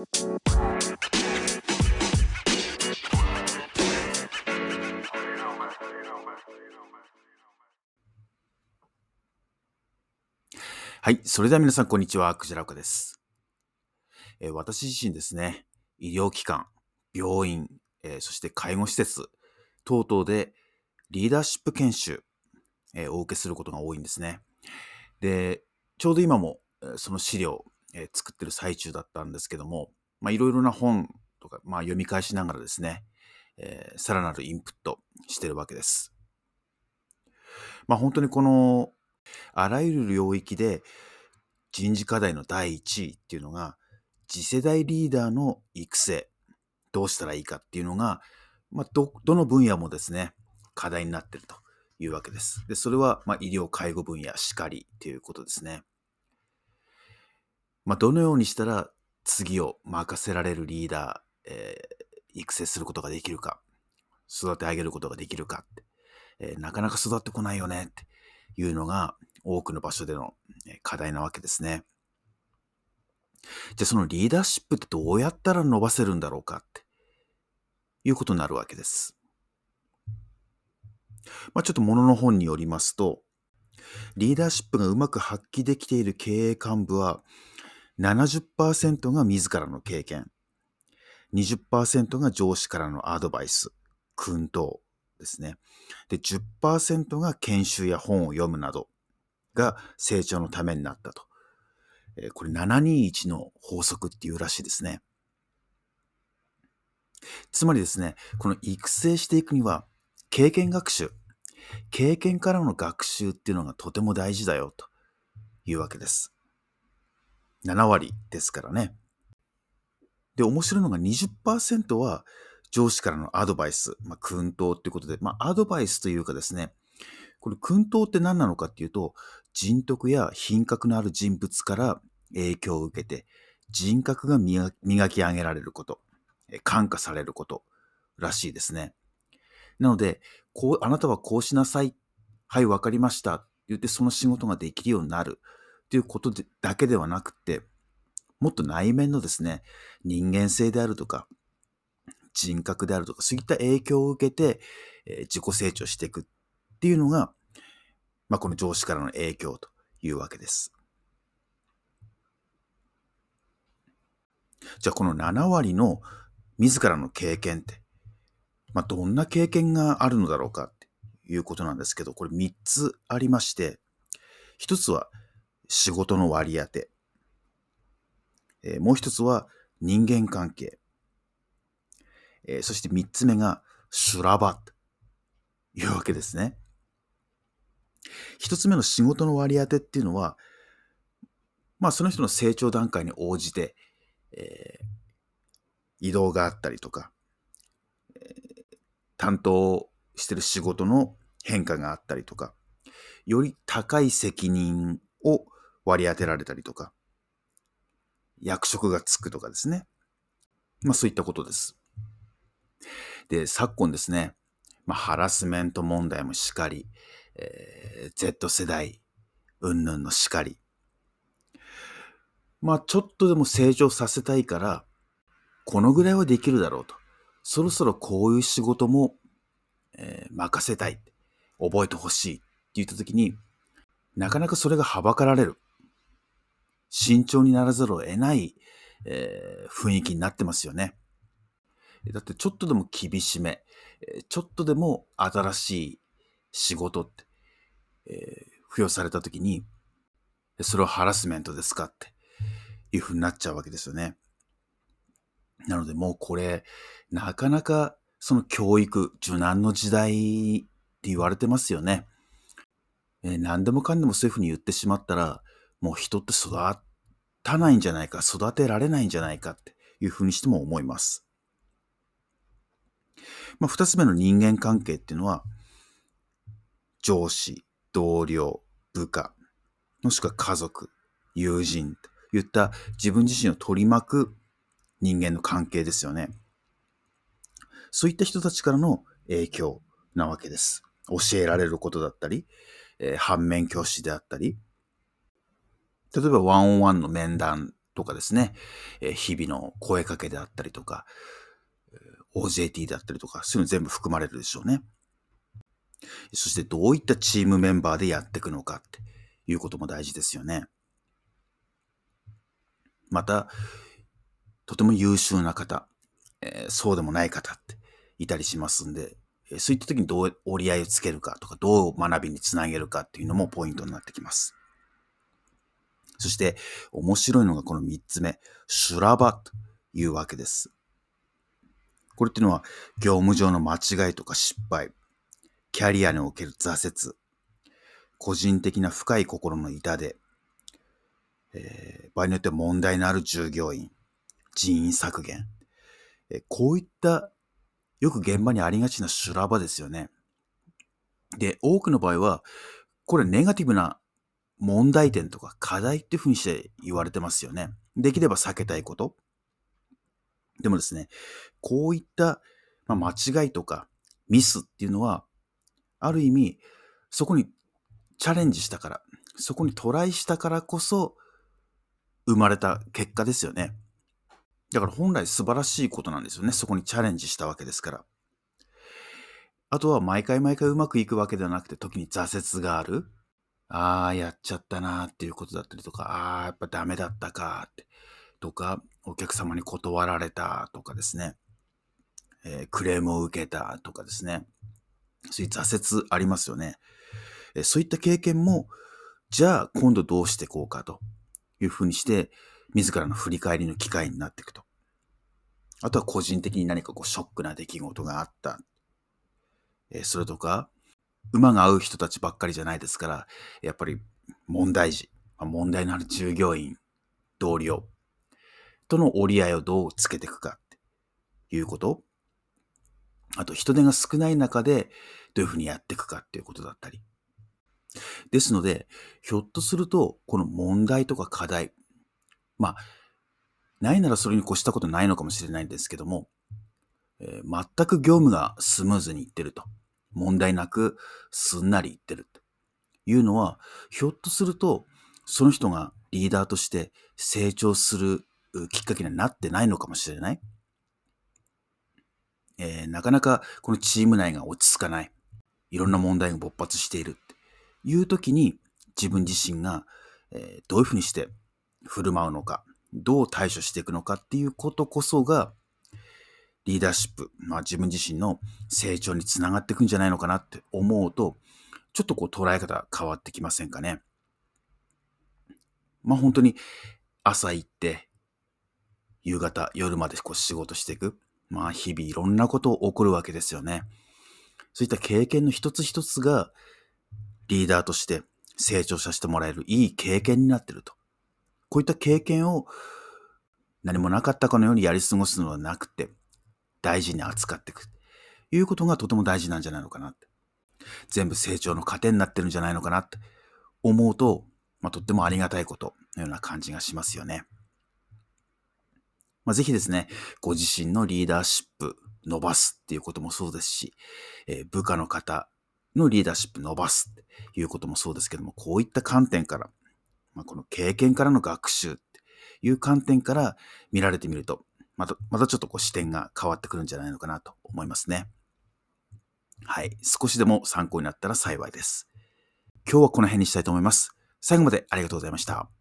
はい。それでは皆さん、こんにちは。クジラコです。えー、私自身ですね、医療機関、病院、えー、そして介護施設等々でリーダーシップ研修、えー、お受けすることが多いんですね。で、ちょうど今もその資料、え作ってる最中だったんですけども、まあ、いろいろな本とか、まあ、読み返しながらですね、えさらなるインプットしてるわけです。まあ、本当にこのあらゆる領域で人事課題の第一位っていうのが、次世代リーダーの育成、どうしたらいいかっていうのが、まあ、ど、どの分野もですね、課題になっているというわけです。で、それは、まあ、医療介護分野しかりっていうことですね。まあ、どのようにしたら次を任せられるリーダー、えー、育成することができるか、育て上げることができるかって、えー、なかなか育ってこないよねっていうのが多くの場所での課題なわけですね。じゃあそのリーダーシップってどうやったら伸ばせるんだろうかっていうことになるわけです。まあ、ちょっとものの本によりますと、リーダーシップがうまく発揮できている経営幹部は70%が自らの経験、20%が上司からのアドバイス、訓導ですね。で、10%が研修や本を読むなどが成長のためになったと。これ721の法則っていうらしいですね。つまりですね、この育成していくには経験学習、経験からの学習っていうのがとても大事だよというわけです。7割ですからね。で、面白いのが20%は上司からのアドバイス、まあ、訓導っていうことで、まあ、アドバイスというかですね、これ訓導って何なのかっていうと、人徳や品格のある人物から影響を受けて、人格が磨き上げられること、感化されることらしいですね。なので、こう、あなたはこうしなさい。はい、わかりました。言ってその仕事ができるようになる。ということでだけではなくて、もっと内面のですね、人間性であるとか、人格であるとか、そういった影響を受けて、え、自己成長していくっていうのが、まあ、この上司からの影響というわけです。じゃあこの7割の自らの経験って、まあ、どんな経験があるのだろうかっていうことなんですけど、これ3つありまして、1つは仕事の割り当て、えー、もう1つは人間関係、えー、そして3つ目がシュラバというわけですね。1つ目の仕事の割り当てっていうのは、まあその人の成長段階に応じて、えー、移動があったりとか、えー、担当してる仕事の変化があったりとか、より高い責任を割り当てられたりとか、役職がつくとかですね。まあそういったことです。で、昨今ですね、まあ、ハラスメント問題もしかり、えー、Z 世代、うんぬんのしかり。まあ、ちょっとでも成長させたいから、このぐらいはできるだろうと。そろそろこういう仕事も、えー、任せたい。覚えてほしいって言ったときに、なかなかそれがはばかられる。慎重にならざるを得ない、えー、雰囲気になってますよね。だってちょっとでも厳しめ、ちょっとでも新しい仕事って、えー、付与されたときに、それはハラスメントですかっていうふうになっちゃうわけですよね。なのでもうこれ、なかなかその教育、受難の時代って言われてますよね。えー、何でもかんでもそういうふうに言ってしまったら、もう人って育たないんじゃないか、育てられないんじゃないかっていうふうにしても思います。まあ、二つ目の人間関係っていうのは、上司、同僚、部下、もしくは家族、友人といった自分自身を取り巻く人間の関係ですよね。そういった人たちからの影響なわけです。教えられることだったり、えー、反面教師であったり、例えばワンオンワンの面談とかですね、え日々の声かけであったりとか、OJT であったりとか、そういうの全部含まれるでしょうね。そしてどういったチームメンバーでやっていくのかっていうことも大事ですよね。また、とても優秀な方、え、そうでもない方っていたりしますんで、そういった時にどう折り合いをつけるかとか、どう学びにつなげるかっていうのもポイントになってきます。そして、面白いのがこの三つ目、修羅場というわけです。これっていうのは、業務上の間違いとか失敗、キャリアにおける挫折、個人的な深い心の痛手、えー、場合によっては問題のある従業員、人員削減、えー、こういったよく現場にありがちな修羅場ですよね。で、多くの場合は、これネガティブな問題点とか課題っていうふうにして言われてますよね。できれば避けたいこと。でもですね、こういった、ま、間違いとかミスっていうのは、ある意味、そこにチャレンジしたから、そこにトライしたからこそ、生まれた結果ですよね。だから本来素晴らしいことなんですよね。そこにチャレンジしたわけですから。あとは毎回毎回うまくいくわけではなくて、時に挫折がある。ああ、やっちゃったなっていうことだったりとか、ああ、やっぱダメだったかって。とか、お客様に断られたとかですね。えー、クレームを受けたとかですね。そういう挫折ありますよね。えー、そういった経験も、じゃあ今度どうしていこうかというふうにして、自らの振り返りの機会になっていくと。あとは個人的に何かこうショックな出来事があった。えー、それとか、馬が合う人たちばっかりじゃないですから、やっぱり問題児、問題のある従業員、同僚との折り合いをどうつけていくかっていうこと。あと人手が少ない中でどういうふうにやっていくかっていうことだったり。ですので、ひょっとすると、この問題とか課題、まあ、ないならそれに越したことないのかもしれないんですけども、えー、全く業務がスムーズにいってると。問題なくすんなりいってるというのは、ひょっとすると、その人がリーダーとして成長するきっかけにはなってないのかもしれない。えー、なかなかこのチーム内が落ち着かない。いろんな問題が勃発しているっていう時に自分自身が、えー、どういうふうにして振る舞うのか、どう対処していくのかっていうことこそがリーダーシップ、まあ自分自身の成長につながっていくんじゃないのかなって思うと、ちょっとこう捉え方変わってきませんかね。まあ本当に朝行って夕方、夜までこう仕事していく。まあ日々いろんなこと起こるわけですよね。そういった経験の一つ一つがリーダーとして成長させてもらえるいい経験になってると。こういった経験を何もなかったかのようにやり過ごすのではなくて、大事に扱っていく。いうことがとても大事なんじゃないのかなって。全部成長の糧になってるんじゃないのかなって思うと、まあ、とってもありがたいことのような感じがしますよね。まあ、ぜひですね、ご自身のリーダーシップ伸ばすっていうこともそうですし、えー、部下の方のリーダーシップ伸ばすっていうこともそうですけども、こういった観点から、まあ、この経験からの学習っていう観点から見られてみると、また、またちょっとこう視点が変わってくるんじゃないのかなと思いますね。はい。少しでも参考になったら幸いです。今日はこの辺にしたいと思います。最後までありがとうございました。